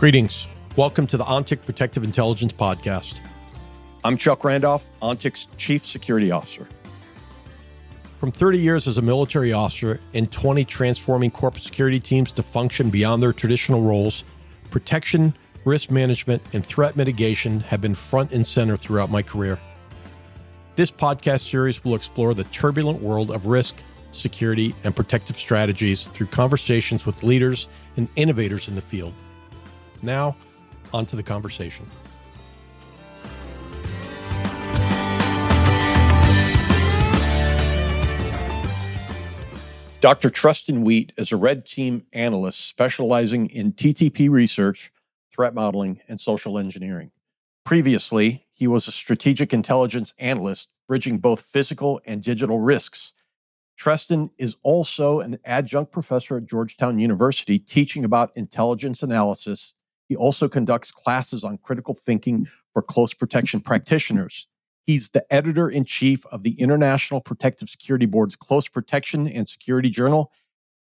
Greetings. Welcome to the ONTIC Protective Intelligence Podcast. I'm Chuck Randolph, ONTIC's Chief Security Officer. From 30 years as a military officer and 20 transforming corporate security teams to function beyond their traditional roles, protection, risk management, and threat mitigation have been front and center throughout my career. This podcast series will explore the turbulent world of risk, security, and protective strategies through conversations with leaders and innovators in the field. Now, on to the conversation. Dr. Treston Wheat is a red team analyst specializing in TTP research, threat modeling, and social engineering. Previously, he was a strategic intelligence analyst, bridging both physical and digital risks. Treston is also an adjunct professor at Georgetown University, teaching about intelligence analysis he also conducts classes on critical thinking for close protection practitioners. He's the editor in chief of the International Protective Security Board's Close Protection and Security Journal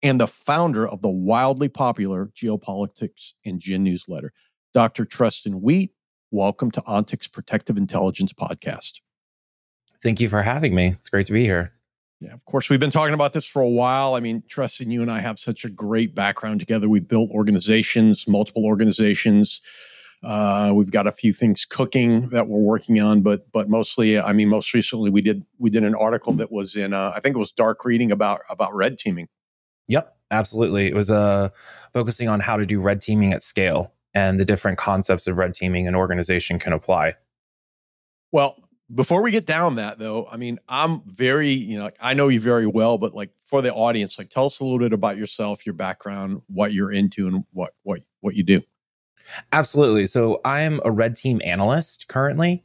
and the founder of the wildly popular Geopolitics and Gin newsletter. Dr. Treston Wheat, welcome to ONTIC's Protective Intelligence Podcast. Thank you for having me. It's great to be here. Yeah, of course, we've been talking about this for a while. I mean, Treston, you and I have such a great background together. We've built organizations, multiple organizations. Uh, we've got a few things cooking that we're working on, but but mostly, I mean, most recently we did we did an article that was in uh, I think it was Dark Reading about about red teaming. Yep, absolutely. It was uh, focusing on how to do red teaming at scale and the different concepts of red teaming an organization can apply. Well, before we get down that though, I mean, I'm very, you know, I know you very well, but like for the audience, like tell us a little bit about yourself, your background, what you're into and what what what you do. Absolutely. So I'm a red team analyst currently,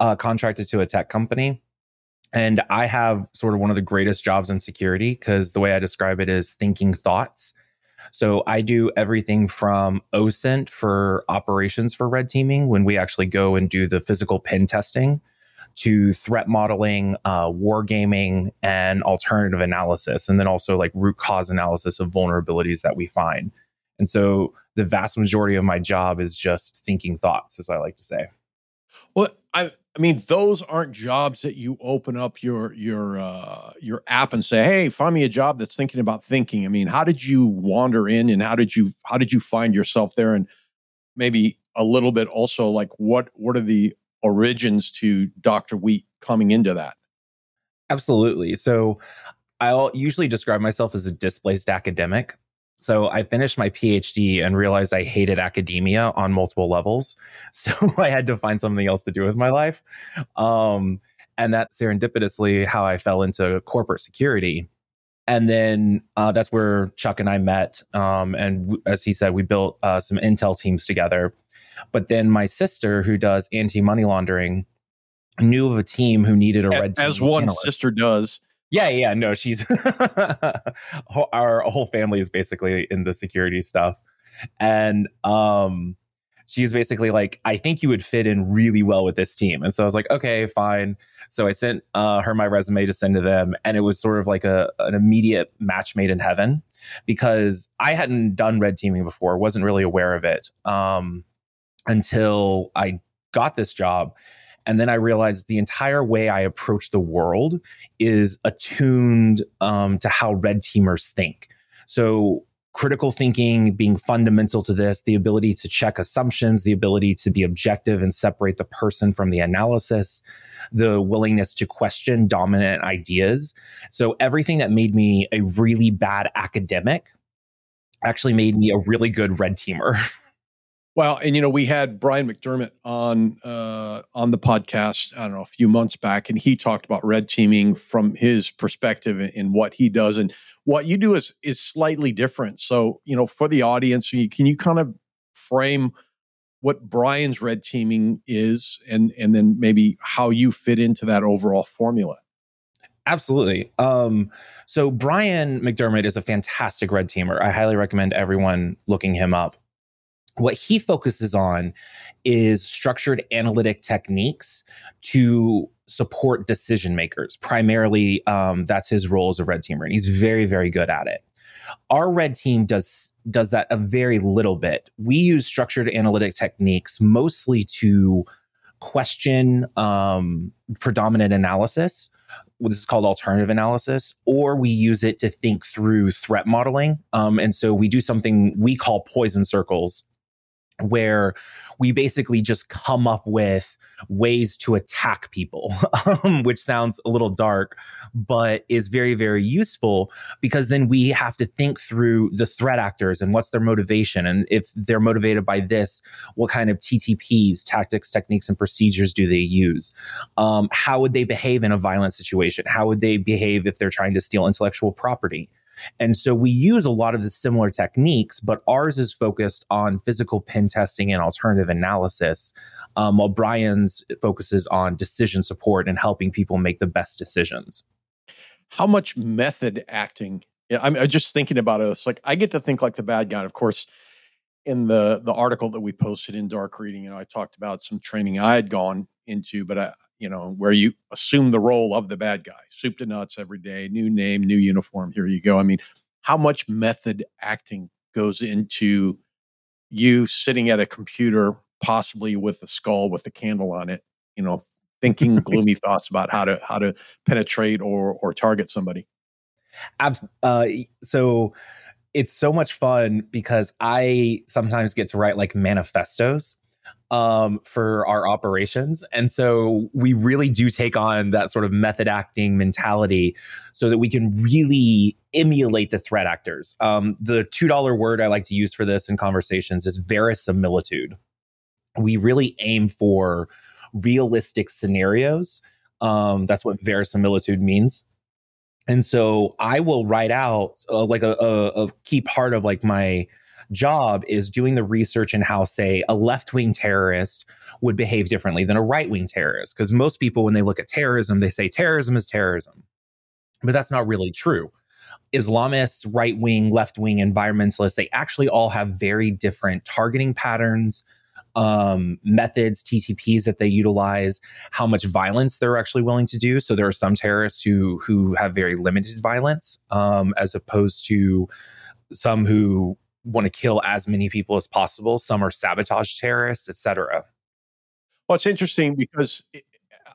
uh, contracted to a tech company. And I have sort of one of the greatest jobs in security because the way I describe it is thinking thoughts. So I do everything from OSINT for operations for red teaming when we actually go and do the physical pen testing to threat modeling, uh, wargaming, and alternative analysis, and then also like root cause analysis of vulnerabilities that we find. And so the vast majority of my job is just thinking thoughts, as I like to say. Well, I I mean, those aren't jobs that you open up your your uh, your app and say, "Hey, find me a job that's thinking about thinking." I mean, how did you wander in, and how did you how did you find yourself there, and maybe a little bit also like what what are the origins to Dr. Wheat coming into that? Absolutely. So I'll usually describe myself as a displaced academic. So I finished my PhD and realized I hated academia on multiple levels. So I had to find something else to do with my life. Um, and that's serendipitously how I fell into corporate security. And then uh, that's where Chuck and I met. Um, and w- as he said, we built uh, some Intel teams together. But then my sister, who does anti money laundering, knew of a team who needed a red team. as one analyst. sister does. Yeah, yeah, no, she's our whole family is basically in the security stuff, and um, she's basically like, I think you would fit in really well with this team, and so I was like, okay, fine. So I sent uh, her my resume to send to them, and it was sort of like a an immediate match made in heaven because I hadn't done red teaming before, wasn't really aware of it. Um, until I got this job. And then I realized the entire way I approach the world is attuned um, to how red teamers think. So, critical thinking being fundamental to this, the ability to check assumptions, the ability to be objective and separate the person from the analysis, the willingness to question dominant ideas. So, everything that made me a really bad academic actually made me a really good red teamer. Well, and you know, we had Brian McDermott on uh, on the podcast. I don't know a few months back, and he talked about red teaming from his perspective and what he does, and what you do is is slightly different. So, you know, for the audience, can you kind of frame what Brian's red teaming is, and and then maybe how you fit into that overall formula? Absolutely. Um, so Brian McDermott is a fantastic red teamer. I highly recommend everyone looking him up what he focuses on is structured analytic techniques to support decision makers. Primarily, um, that's his role as a red teamer, and he's very, very good at it. Our red team does does that a very little bit. We use structured analytic techniques mostly to question um, predominant analysis. This is called alternative analysis, or we use it to think through threat modeling. Um, and so we do something we call poison circles, where we basically just come up with ways to attack people, um, which sounds a little dark, but is very, very useful because then we have to think through the threat actors and what's their motivation. And if they're motivated by this, what kind of TTPs, tactics, techniques, and procedures do they use? Um, how would they behave in a violent situation? How would they behave if they're trying to steal intellectual property? And so we use a lot of the similar techniques, but ours is focused on physical pen testing and alternative analysis, um, while Brian's focuses on decision support and helping people make the best decisions. How much method acting? Yeah, I'm, I'm just thinking about it. It's like I get to think like the bad guy. Of course, in the the article that we posted in Dark Reading, you know, I talked about some training I had gone into, but I, you know, where you assume the role of the bad guy, soup to nuts every day, new name, new uniform. Here you go. I mean, how much method acting goes into you sitting at a computer, possibly with a skull with a candle on it, you know, thinking gloomy thoughts about how to how to penetrate or or target somebody. Uh, so it's so much fun because I sometimes get to write like manifestos um, for our operations. And so we really do take on that sort of method acting mentality so that we can really emulate the threat actors. Um, the $2 word I like to use for this in conversations is verisimilitude. We really aim for realistic scenarios. Um, that's what verisimilitude means. And so I will write out uh, like a, a, a key part of like my job is doing the research in how, say, a left wing terrorist would behave differently than a right wing terrorist. Because most people, when they look at terrorism, they say terrorism is terrorism. But that's not really true. Islamists, right wing, left wing, environmentalists, they actually all have very different targeting patterns, um, methods, TTPs that they utilize, how much violence they're actually willing to do. So there are some terrorists who who have very limited violence, um, as opposed to some who want to kill as many people as possible. Some are sabotage terrorists, etc. Well, it's interesting because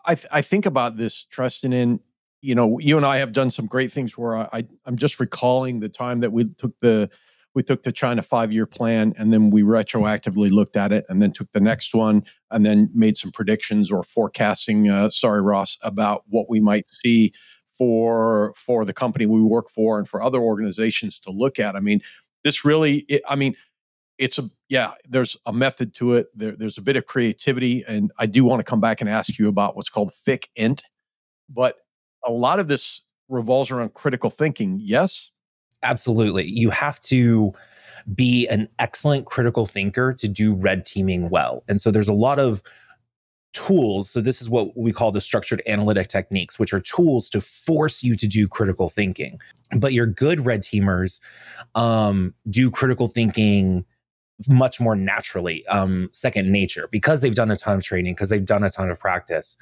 I, I think about this, Treston, and you know, you and I have done some great things where I, I'm just recalling the time that we took the we took the China five year plan and then we retroactively looked at it and then took the next one and then made some predictions or forecasting. Uh, sorry, Ross, about what we might see for for the company we work for and for other organizations to look at. I mean, this really, it, I mean, it's a yeah. There's a method to it. There, there's a bit of creativity, and I do want to come back and ask you about what's called FICINT. But a lot of this revolves around critical thinking. Yes, absolutely. You have to be an excellent critical thinker to do red teaming well. And so there's a lot of tools. So, this is what we call the structured analytic techniques, which are tools to force you to do critical thinking. But your good red teamers um, do critical thinking much more naturally, um, second nature, because they've done a ton of training, because they've done a ton of practice.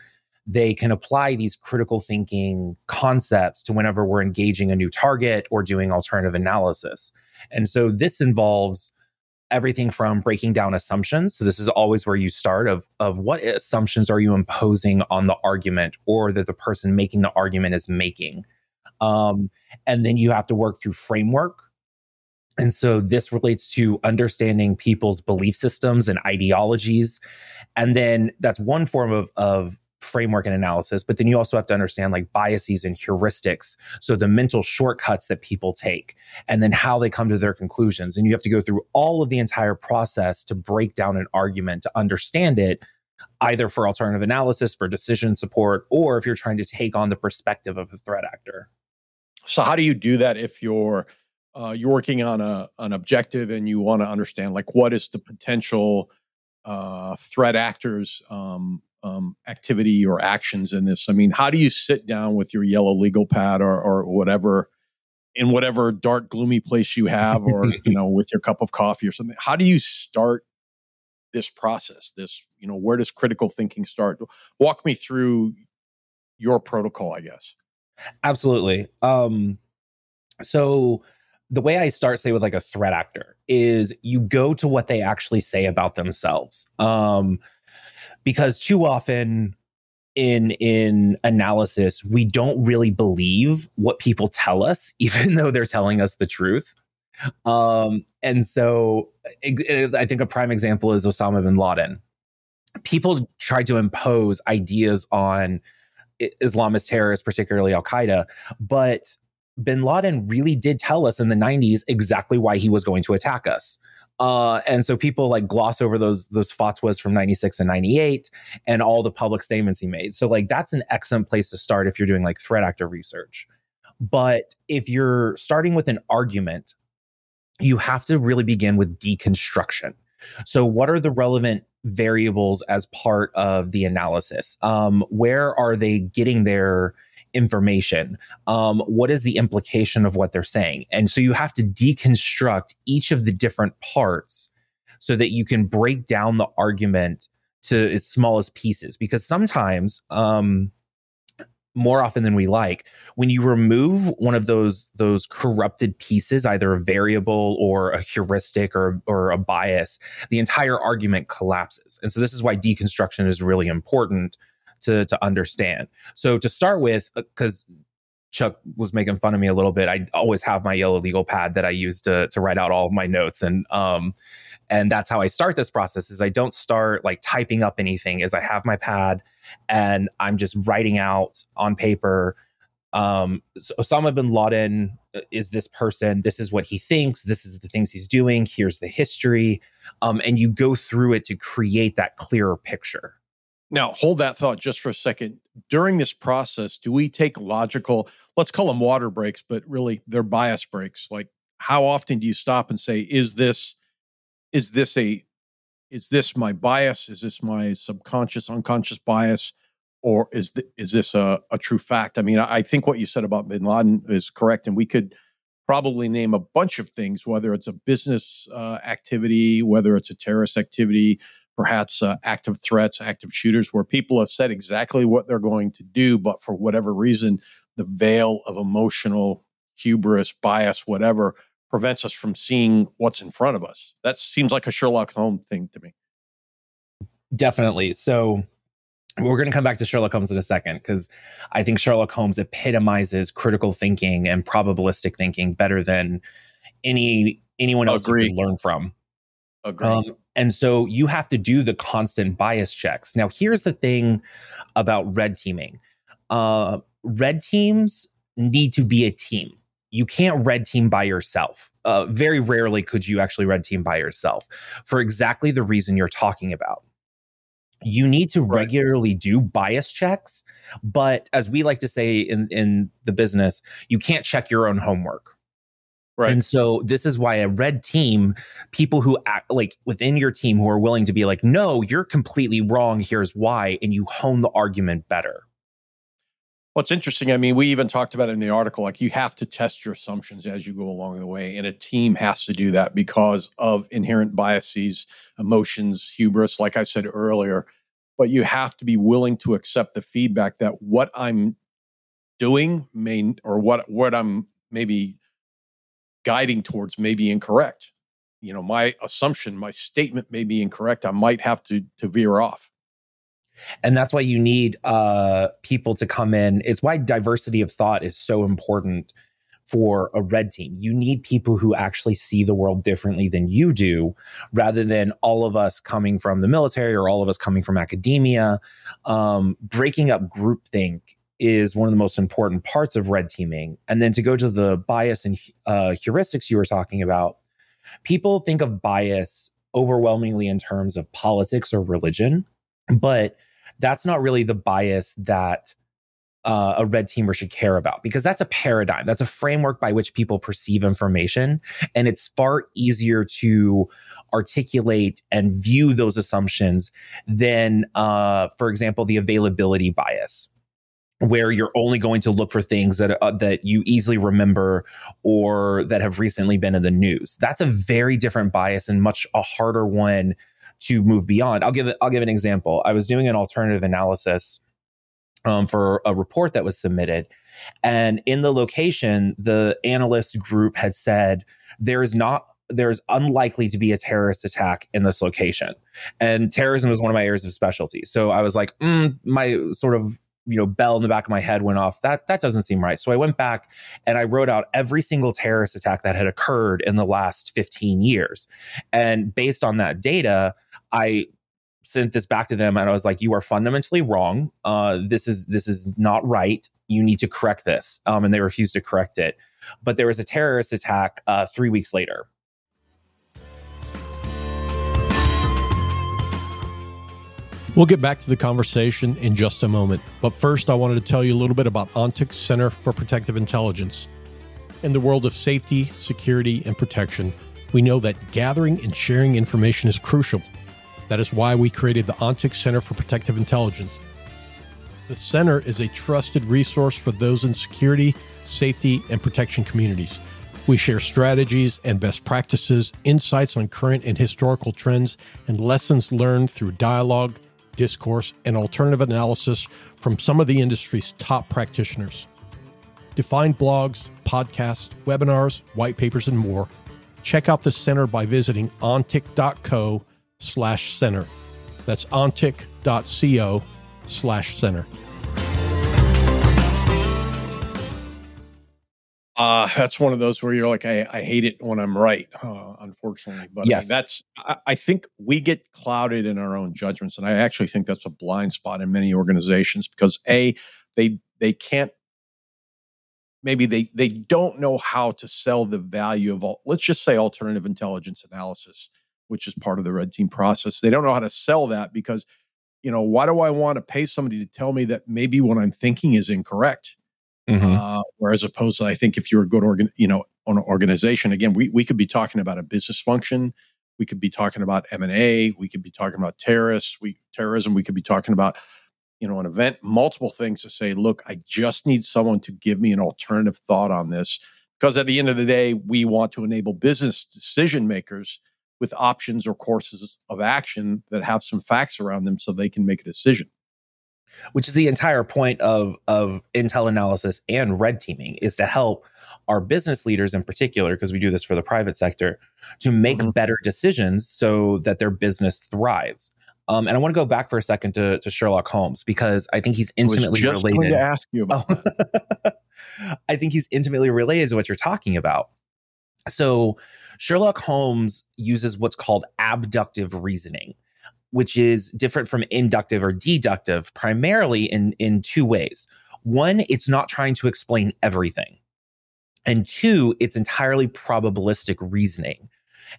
They can apply these critical thinking concepts to whenever we're engaging a new target or doing alternative analysis. And so this involves everything from breaking down assumptions. So this is always where you start of of what assumptions are you imposing on the argument or that the person making the argument is making. Um, and then you have to work through framework. And so this relates to understanding people's belief systems and ideologies. And then that's one form of, of framework and analysis, but then you also have to understand like biases and heuristics. So the mental shortcuts that people take and then how they come to their conclusions. And you have to go through all of the entire process to break down an argument to understand it, either for alternative analysis, for decision support, or if you're trying to take on the perspective of a threat actor. So how do you do that if you're uh, you're working on a an objective and you want to understand like what is the potential uh, threat actors um, um, activity or actions in this? I mean, how do you sit down with your yellow legal pad or, or whatever in whatever dark, gloomy place you have, or you know, with your cup of coffee or something? How do you start this process? This, you know, where does critical thinking start? Walk me through your protocol, I guess. Absolutely. Um, so the way I start, say, with like a threat actor, is you go to what they actually say about themselves. Um, because too often in in analysis, we don't really believe what people tell us, even though they're telling us the truth. Um, and so I think a prime example is Osama bin Laden. People tried to impose ideas on Islamist terrorists, particularly Al Qaeda, but bin Laden really did tell us in the 90s exactly why he was going to attack us. Uh, and so people like gloss over those those fatwas from 96 and 98 and all the public statements he made. So like that's an excellent place to start if you're doing like threat actor research. But if you're starting with an argument, you have to really begin with deconstruction. So what are the relevant variables as part of the analysis? Um, where are they getting their information? Um, what is the implication of what they're saying? And so you have to deconstruct each of the different parts so that you can break down the argument to its smallest pieces. Because sometimes, um, more often than we like when you remove one of those those corrupted pieces either a variable or a heuristic or or a bias the entire argument collapses and so this is why deconstruction is really important to to understand. So to start with, because uh, Chuck was making fun of me a little bit. I always have my yellow legal pad that I use to to write out all of my notes, and um, and that's how I start this process. Is I don't start like typing up anything. Is I have my pad, and I'm just writing out on paper. Um, so Osama bin Laden uh, is this person. This is what he thinks. This is the things he's doing. Here's the history, um, and you go through it to create that clearer picture. Now, hold that thought just for a second. During this process, do we take logical, let's call them water breaks, but really they're bias breaks? Like how often do you stop and say, is this, is this a, is this my bias? Is this my subconscious, unconscious bias? Or is, th- is this a, a true fact? I mean, I think what you said about bin Laden is correct. And we could probably name a bunch of things, whether it's a business uh, activity, whether it's a terrorist activity, perhaps uh, active threats, active shooters, where people have said exactly what they're going to do, but for whatever reason, the veil of emotional hubris, bias, whatever, prevents us from seeing what's in front of us. That seems like a Sherlock Holmes thing to me. Definitely. So we're going to come back to Sherlock Holmes in a second because I think Sherlock Holmes epitomizes critical thinking and probabilistic thinking better than any anyone else Agreed. can learn from. Agree. Um, and so you have to do the constant bias checks. Now, here's the thing about red teaming uh, red teams need to be a team. You can't red team by yourself. Uh, very rarely could you actually red team by yourself for exactly the reason you're talking about. You need to right. regularly do bias checks, but as we like to say in, in the business, you can't check your own homework Right. And so this is why a red team, people who act like within your team who are willing to be like, no, you're completely wrong. Here's why. And you hone the argument better. What's interesting, I mean, we even talked about it in the article, like you have to test your assumptions as you go along the way. And a team has to do that because of inherent biases, emotions, hubris, like I said earlier. But you have to be willing to accept the feedback that what I'm doing may or what what I'm maybe guiding towards may be incorrect. You know, my assumption, my statement may be incorrect. I might have to to veer off. And that's why you need uh, people to come in. It's why diversity of thought is so important for a red team. You need people who actually see the world differently than you do, rather than all of us coming from the military or all of us coming from academia. Um, breaking up groupthink is one of the most important parts of red teaming. And then to go to the bias and uh, heuristics you were talking about, people think of bias overwhelmingly in terms of politics or religion, but that's not really the bias that uh, a red teamer should care about because that's a paradigm. That's a framework by which people perceive information. And it's far easier to articulate and view those assumptions than, uh, for example, the availability bias where you're only going to look for things that uh, that you easily remember or that have recently been in the news. That's a very different bias and much a harder one to move beyond. I'll give I'll give an example. I was doing an alternative analysis um, for a report that was submitted. And in the location, the analyst group had said there is not there's unlikely to be a terrorist attack in this location. And terrorism is one of my areas of specialty. So I was like, mm, my sort of you know bell in the back of my head went off. That that doesn't seem right. So i went back and i wrote out every single terrorist attack that had occurred in the last 15 years. And based on that data i sent this back to them and i was like you are fundamentally wrong. Uh, this is this is not right. You need to correct this. Um, and they refused to correct it. But there was a terrorist attack uh, three weeks later We'll get back to the conversation in just a moment, but first I wanted to tell you a little bit about ONTIC's Center for Protective Intelligence. In the world of safety, security, and protection, we know that gathering and sharing information is crucial. That is why we created the ONTIC Center for Protective Intelligence. The center is a trusted resource for those in security, safety, and protection communities. We share strategies and best practices, insights on current and historical trends, and lessons learned through dialogue, discourse, and alternative analysis from some of the industry's top practitioners. To find blogs, podcasts, webinars, white papers, and more, check out the center by visiting ontic.co slash center. That's ontic.co slash center. Uh, that's one of those where you're like, I, I hate it when I'm right, uh, unfortunately. But yes. I mean, that's, I, I, think we get clouded in our own judgments. And I actually think that's a blind spot in many organizations because A, they, they can't, maybe they, they don't know how to sell the value of all, let's just say alternative intelligence analysis, which is part of the red team process. They don't know how to sell that because, you know, why do I want to pay somebody to tell me that maybe what I'm thinking is incorrect? Mm-hmm. Uh, whereas opposed to, I think if you're a good organ, you know, on an organization, again, we, we could be talking about a business function. We could be talking about M and A. We could be talking about terrorists, we terrorism. We could be talking about, you know, an event, multiple things to say, look, I just need someone to give me an alternative thought on this. Because at the end of the day, we want to enable business decision makers with options or courses of action that have some facts around them so they can make a decision which is the entire point of of intel analysis and red teaming is to help our business leaders in particular because we do this for the private sector to make mm-hmm. better decisions so that their business thrives um, and I want to go back for a second to, to Sherlock Holmes because I think he's intimately I related. Going to ask you about. I think he's intimately related to what you're talking about. So Sherlock Holmes uses what's called abductive reasoning which is different from inductive or deductive primarily in in two ways. One, it's not trying to explain everything. And two, it's entirely probabilistic reasoning.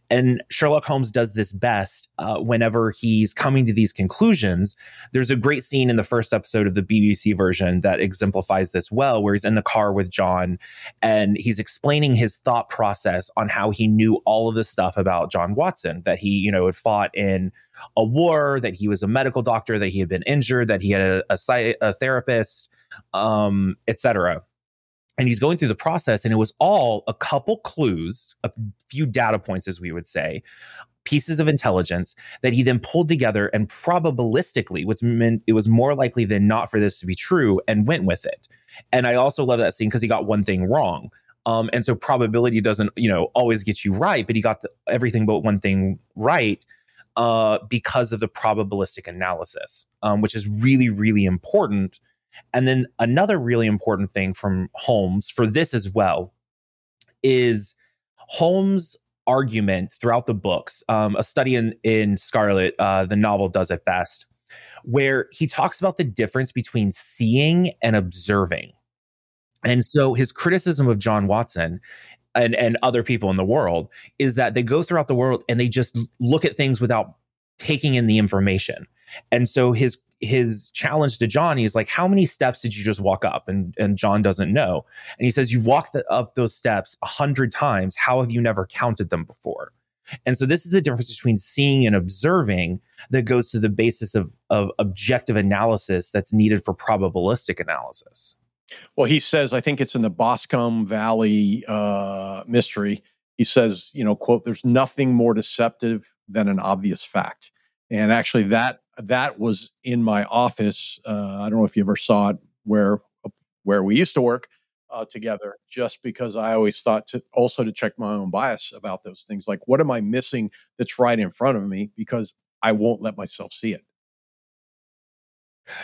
And Sherlock Holmes does this best uh, whenever he's coming to these conclusions. There's a great scene in the first episode of the BBC version that exemplifies this well, where he's in the car with John and he's explaining his thought process on how he knew all of the stuff about John Watson, that he, you know, had fought in a war, that he was a medical doctor, that he had been injured, that he had a, a, a therapist, um, etc and he's going through the process and it was all a couple clues a few data points as we would say pieces of intelligence that he then pulled together and probabilistically which meant it was more likely than not for this to be true and went with it. And i also love that scene because he got one thing wrong. Um, and so probability doesn't you know always get you right but he got the, everything but one thing right uh, because of the probabilistic analysis um, which is really really important and then another really important thing from Holmes for this as well is Holmes' argument throughout the books. Um, a study in in Scarlet, uh, the novel does it best, where he talks about the difference between seeing and observing. And so his criticism of John Watson and and other people in the world is that they go throughout the world and they just look at things without taking in the information. And so his his challenge to John, he's like, How many steps did you just walk up? And, and John doesn't know. And he says, You've walked the, up those steps a hundred times. How have you never counted them before? And so this is the difference between seeing and observing that goes to the basis of, of objective analysis that's needed for probabilistic analysis. Well, he says, I think it's in the Boscombe Valley uh, mystery. He says, you know, quote, there's nothing more deceptive than an obvious fact. And actually, that that was in my office. Uh, I don't know if you ever saw it, where where we used to work uh, together. Just because I always thought to also to check my own bias about those things, like what am I missing that's right in front of me? Because I won't let myself see it.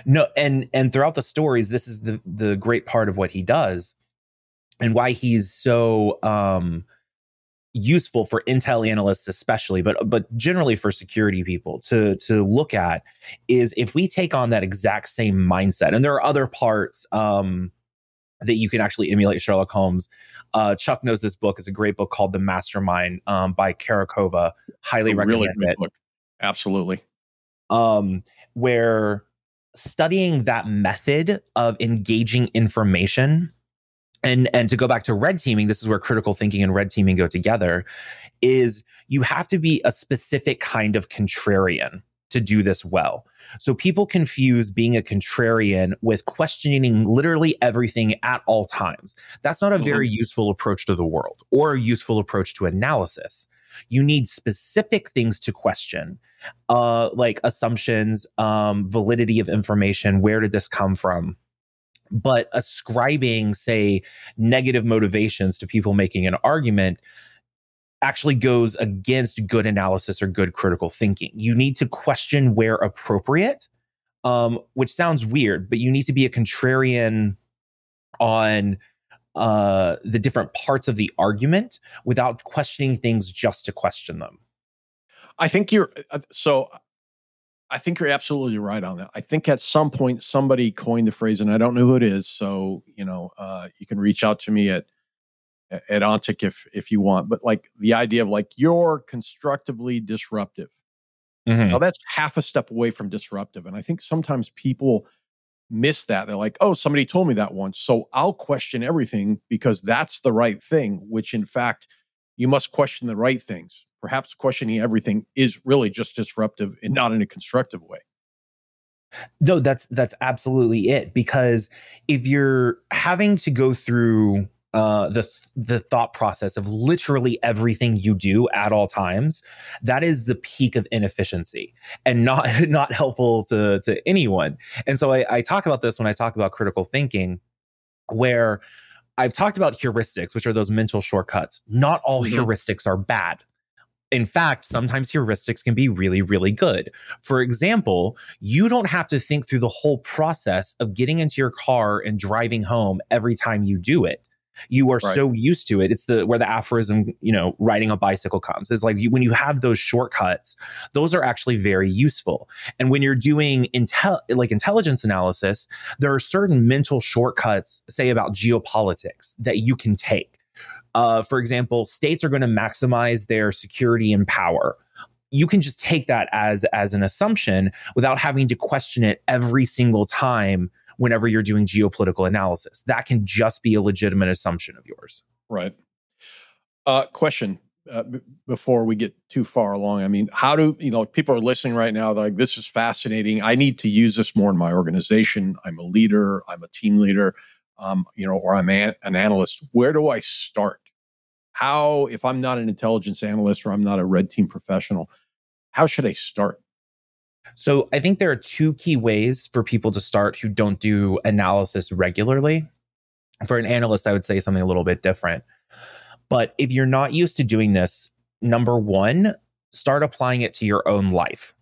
No, and and throughout the stories, this is the the great part of what he does, and why he's so um useful for intel analysts especially but but generally for security people to to look at is if we take on that exact same mindset and there are other parts um that you can actually emulate Sherlock Holmes. Uh, Chuck knows this book is a great book called The Mastermind um, by Konnikova. Highly a recommend really it. Book. Absolutely. Um, where studying that method of engaging information and and to go back to red teaming this is where critical thinking and red teaming go together is you have to be a specific kind of contrarian to do this well. So people confuse being a contrarian with questioning literally everything at all times. That's not a very mm-hmm. useful approach to the world or a useful approach to analysis. You need specific things to question, uh, like assumptions, um, validity of information. Where did this come from? But ascribing say negative motivations to people making an argument actually goes against good analysis or good critical thinking. You need to question where appropriate um, which sounds weird but you need to be a contrarian on uh, the different parts of the argument without questioning things just to question them. I think you're uh, so I think you're absolutely right on that. I think at some point somebody coined the phrase, and I don't know who it is. So you know, uh, you can reach out to me at at Ontic if if you want. But like the idea of like you're constructively disruptive. Mm-hmm. Now that's half a step away from disruptive, and I think sometimes people miss that. They're like, "Oh, somebody told me that once, so I'll question everything because that's the right thing." Which in fact, you must question the right things perhaps questioning everything is really just disruptive and not in a constructive way. No, that's that's absolutely it. Because if you're having to go through uh, the the thought process of literally everything you do at all times, that is the peak of inefficiency and not not helpful to to anyone. And so I, I talk about this when I talk about critical thinking, where I've talked about heuristics, which are those mental shortcuts. Not all mm-hmm. heuristics are bad in fact, sometimes heuristics can be really, really good. For example, you don't have to think through the whole process of getting into your car and driving home every time you do it. You are right. so used to it. It's the where the aphorism, you know, riding a bicycle comes. Is like you, when you have those shortcuts, those are actually very useful. And when you're doing intel like intelligence analysis, there are certain mental shortcuts, say about geopolitics, that you can take uh, for example, states are going to maximize their security and power. You can just take that as as an assumption without having to question it every single time whenever you're doing geopolitical analysis. That can just be a legitimate assumption of yours. Right. Uh, question uh, b- before we get too far along. I mean, how do you know people are listening right now? like, this is fascinating. I need to use this more in my organization. I'm a leader. I'm a team leader. Um, you know, or I'm an, an analyst. Where do I start? How if i'm not an intelligence analyst or i'm not a red team professional how should i start? So i think there are two key ways for people to start who don't do analysis regularly. For an analyst i would say something a little bit different. But if you're not used to doing this number one start applying it to your own life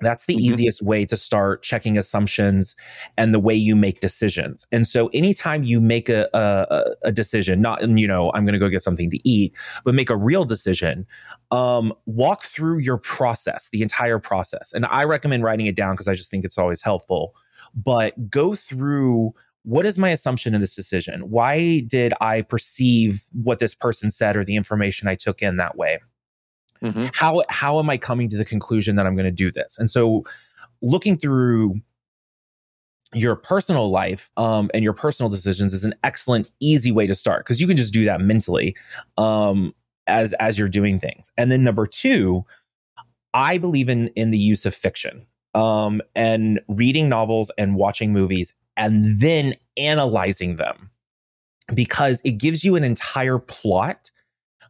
that's the mm-hmm. easiest way to start checking assumptions and the way you make decisions. And so, anytime you make a, a, a decision, not, you know, I'm going to go get something to eat, but make a real decision, um, walk through your process, the entire process. And I recommend writing it down because I just think it's always helpful. But go through what is my assumption in this decision? Why did I perceive what this person said or the information I took in that way? Mm-hmm. How how am I coming to the conclusion that I'm going to do this? And so looking through your personal life um, and your personal decisions is an excellent easy way to start because you can just do that mentally um, as as you're doing things and then number two i believe in in the use of fiction um, and reading novels and watching movies and then analyzing them because it gives you an entire plot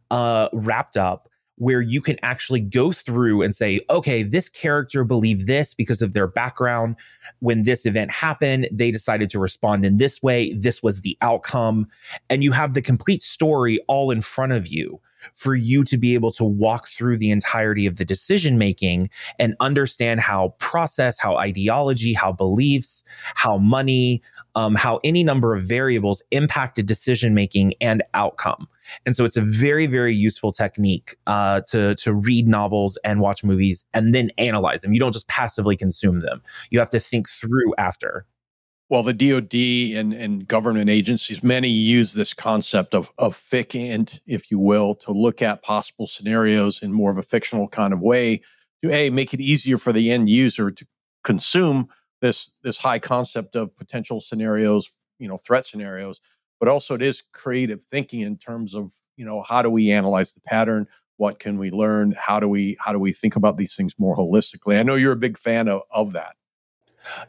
uh, wrapped up where you can actually go through and say, okay, this character believed this because of their background. When this event happened, they decided to respond in this way. This was the outcome. And you have the complete story all in front of you for you to be able to walk through the entirety of the decision making and understand how process, how ideology, how beliefs, how money, um, how any number of variables impacted decision making and outcome. And so it's a very, very useful technique uh, to to read novels and watch movies and then analyze them. You don't just passively consume them. You have to think through after. Well, the DoD and, and government agencies, many use this concept of, of FICINT, if you will, to look at possible scenarios in more of a fictional kind of way to a make it easier for the end user to consume this this high concept of potential scenarios, you know, threat scenarios, but also it is creative thinking in terms of you know how do we analyze the pattern, what can we learn, how do we how do we think about these things more holistically. I know you're a big fan of, of that.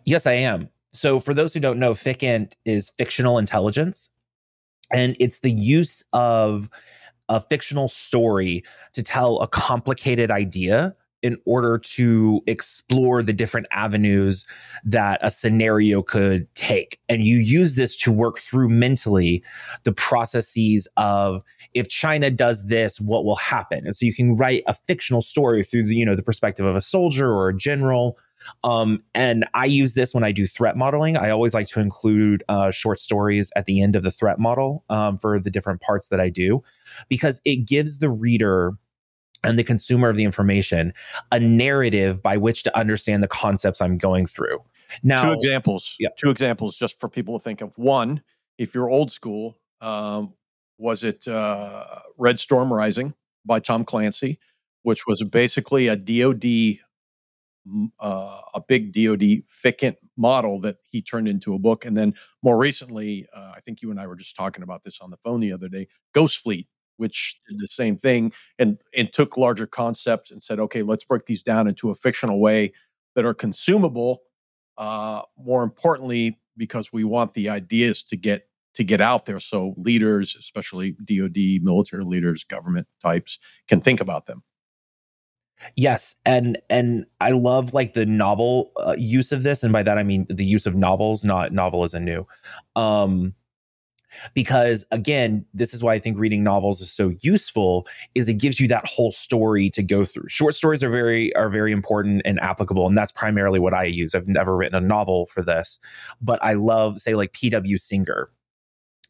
Yes, I am. So, for those who don't know, FICINT is fictional intelligence, and it's the use of a fictional story to tell a complicated idea in order to explore the different avenues that a scenario could take. And you use this to work through mentally the processes of if China does this, what will happen? And so you can write a fictional story through the, you know, the perspective of a soldier or a general. Um, and I use this when I do threat modeling. I always like to include uh, short stories at the end of the threat model um, for the different parts that I do because it gives the reader and the consumer of the information a narrative by which to understand the concepts I'm going through. Now, two examples. Yeah. Two examples just for people to think of. One, if you're old school, um, was it uh, Red Storm Rising by Tom Clancy, which was basically a DoD, uh, a big DoD FICINT model that he turned into a book, and then more recently, uh, I think you and I were just talking about this on the phone the other day. Ghost Fleet which did the same thing and and took larger concepts and said, okay, let's break these down into a fictional way that are consumable. Uh, more importantly, because we want the ideas to get to get out there, so leaders, especially DoD, military leaders, government types, can think about them. Yes, and and I love like the novel uh, use of this, and by that I mean the use of novels, not novel as a new. Um, because again this is why i think reading novels is so useful is it gives you that whole story to go through. Short stories are very are very important and applicable and that's primarily what i use. I've never written a novel for this but i love say like pw singer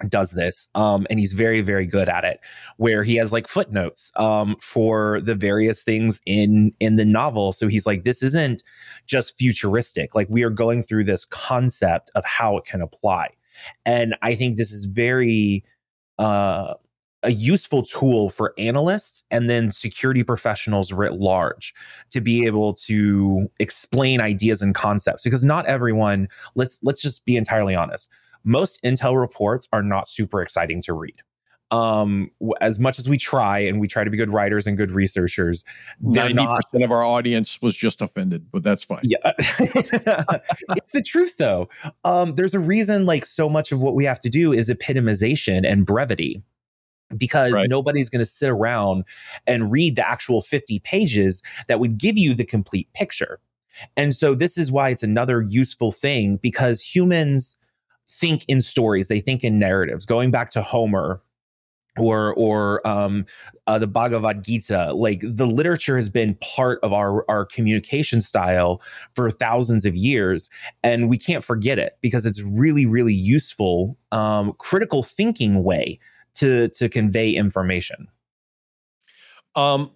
does this um, and he's very very good at it where he has like footnotes um, for the various things in in the novel. So he's like this isn't just futuristic. Like we are going through this concept of how it can apply and I think this is very uh, a useful tool for analysts and then security professionals writ large to be able to explain ideas and concepts because not everyone let's let's just be entirely honest most intel reports are not super exciting to read um as much as we try and we try to be good writers and good researchers 90% not, of our audience was just offended but that's fine. Yeah. It's the truth though. Um there's a reason like so much of what we have to do is epitomization and brevity because right. nobody's going to sit around and read the actual 50 pages that would give you the complete picture. And so this is why it's another useful thing because humans think in stories they think in narratives. Going back to homer or or um, uh, the Bhagavad Gita. Like the literature has been part of our our communication style for thousands of years, and we can't forget it because it's really really useful, um, critical thinking way to to convey information. Um,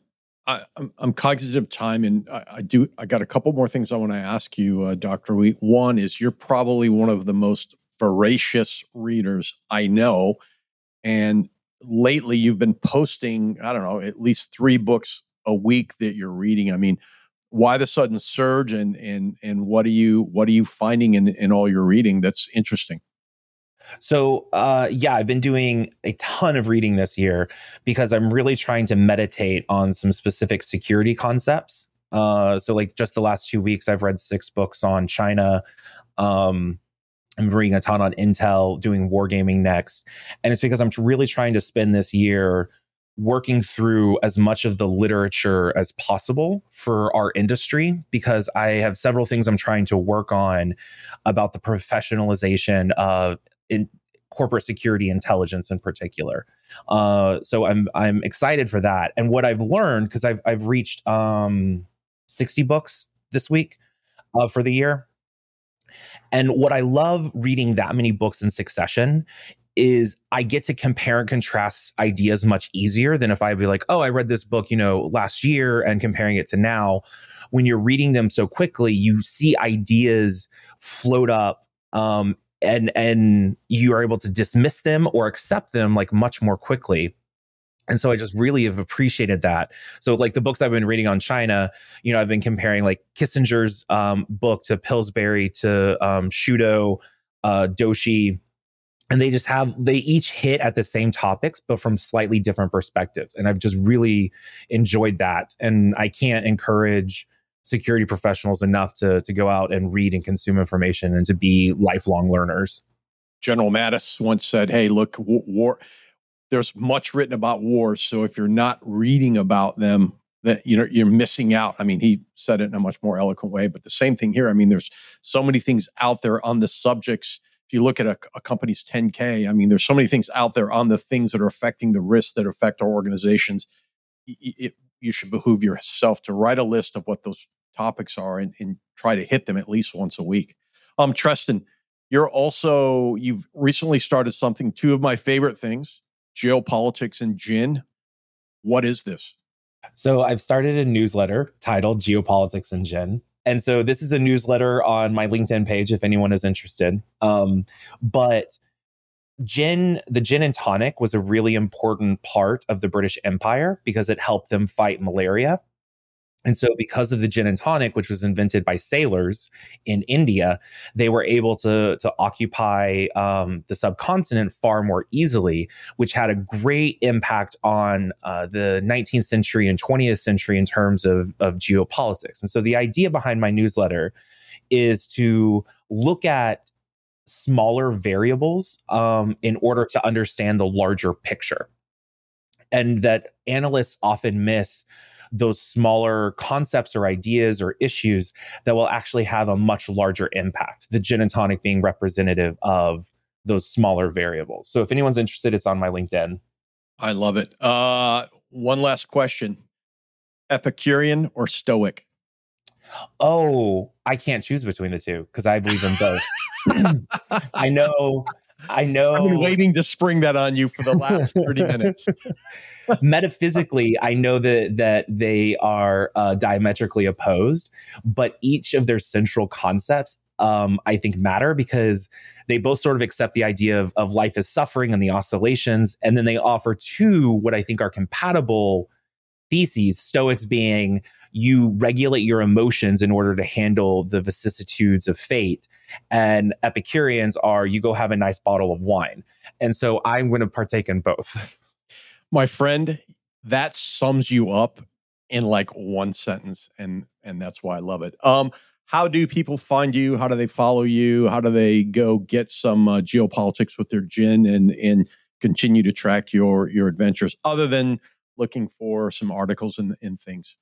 I, am I'm cognizant of time, and I, I, do. I got a couple more things I want to ask you, uh, Doctor Wheat. One is you're probably one of the most voracious readers I know, and lately you've been posting, I don't know, at least three books a week that you're reading. I mean, why the sudden surge and and and what are you what are you finding in in all your reading that's interesting? So, uh, yeah, I've been doing a ton of reading this year because I'm really trying to meditate on some specific security concepts. Uh, so, like just the last two weeks, I've read six books on China, um, I'm reading a ton on Intel, doing wargaming next. And it's because I'm really trying to spend this year working through as much of the literature as possible for our industry because I have several things I'm trying to work on about the professionalization of corporate security intelligence in particular. Uh, so I'm I'm excited for that. And what I've learned because I've I've reached um, 60 books this week uh, for the year. And what I love reading that many books in succession is I get to compare and contrast ideas much easier than if I'd be like, oh, I read this book, you know, last year and comparing it to now. When you're reading them so quickly, you see ideas float up um, and and you are able to dismiss them or accept them like much more quickly and so i just really have appreciated that. So like the books i've been reading on china you know i've been comparing like kissinger's um, book to pillsbury to um, shudo uh, doshi and they just have they each hit at the same topics but from slightly different perspectives and i've just really enjoyed that. And i can't encourage security professionals enough to to go out and read and consume information and to be lifelong learners. General mattis once said hey look war there's much written about wars so if you're not reading about them that you know you're missing out i mean he said it in a much more eloquent way but the same thing here i mean there's so many things out there on the subjects if you look at a, a, company's 10K, I mean, there's so many things out there on the things that are affecting the risks that affect our organizations. It, it, you should behoove yourself to write a list of what those topics are and, and try to hit them at least once a week. Um, Treston, you're also you've recently started something. Two of my favorite things: geopolitics and gin. What is this? So I've started a newsletter titled Geopolitics and Gin. And so this is a newsletter on my LinkedIn page if anyone is interested. Um, but gin, the gin and tonic was a really important part of the British Empire because it helped them fight malaria. And so, because of the gin and tonic, which was invented by sailors in India, they were able to, to occupy um, the subcontinent far more easily, which had a great impact on uh, the 19th century and 20th century in terms of, of geopolitics. And so, the idea behind my newsletter is to look at smaller variables um, in order to understand the larger picture. And that analysts often miss those smaller concepts or ideas or issues that will actually have a much larger impact. The gin and tonic being representative of those smaller variables. So if anyone's interested, it's on my LinkedIn. I love it. Uh, one last question Epicurean or Stoic? Oh, I can't choose between the two because I believe in both. I know I know. I've been waiting to spring that on you for the last 30 minutes. Metaphysically, I know that that they are uh, diametrically opposed, but each of their central concepts, um, I think, matter because they both sort of accept the idea of, of life as suffering and the oscillations, and then they offer two what I think are compatible theses. Stoics being you regulate your emotions in order to handle the vicissitudes of fate. And Epicureans are you go have a nice bottle of wine. And so I'm going to partake in both. My friend, that sums you up in like one sentence and and that's why I love it. Um how do people find you? How do they follow you? How do they go get some uh, geopolitics with their gin and and continue to track your your adventures other than looking for some articles and, and things?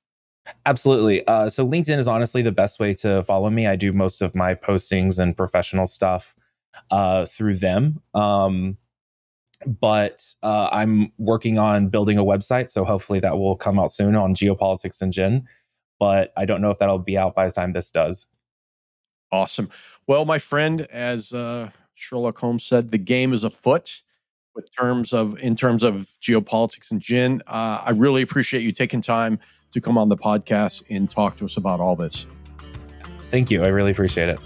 Absolutely. Uh, so LinkedIn is honestly the best way to follow me. I do most of my postings and professional stuff uh, through them. Um, but uh, I'm working on building a website, so hopefully that will come out soon on geopolitics and gin. But I don't know if that'll be out by the time this does. Awesome. Well, my friend, as uh, Sherlock Holmes said, the game is afoot. With terms of in terms of geopolitics and gin, uh, I really appreciate you taking time to come on the podcast and talk to us about all this. Thank you. I really appreciate it.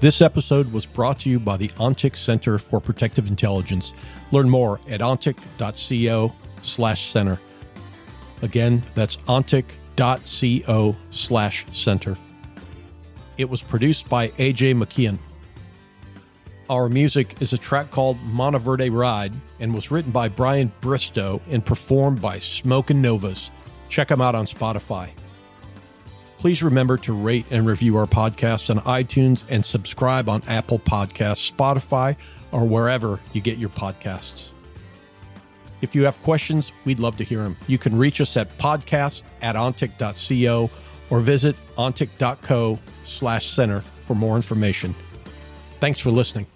This episode was brought to you by the ONTIC Center for Protective Intelligence. Learn more at ontic.co slash center. Again, that's ontic.co slash center. It was produced by AJ McKeon. Our music is a track called Monteverde Ride and was written by Brian Bristow and performed by Smoke and Novas. Check them out on Spotify. Please remember to rate and review our podcast on iTunes and subscribe on Apple Podcasts, Spotify, or wherever you get your podcasts. If you have questions, we'd love to hear them. You can reach us at podcast at ontic.co or visit ontic.co slash center for more information. Thanks for listening.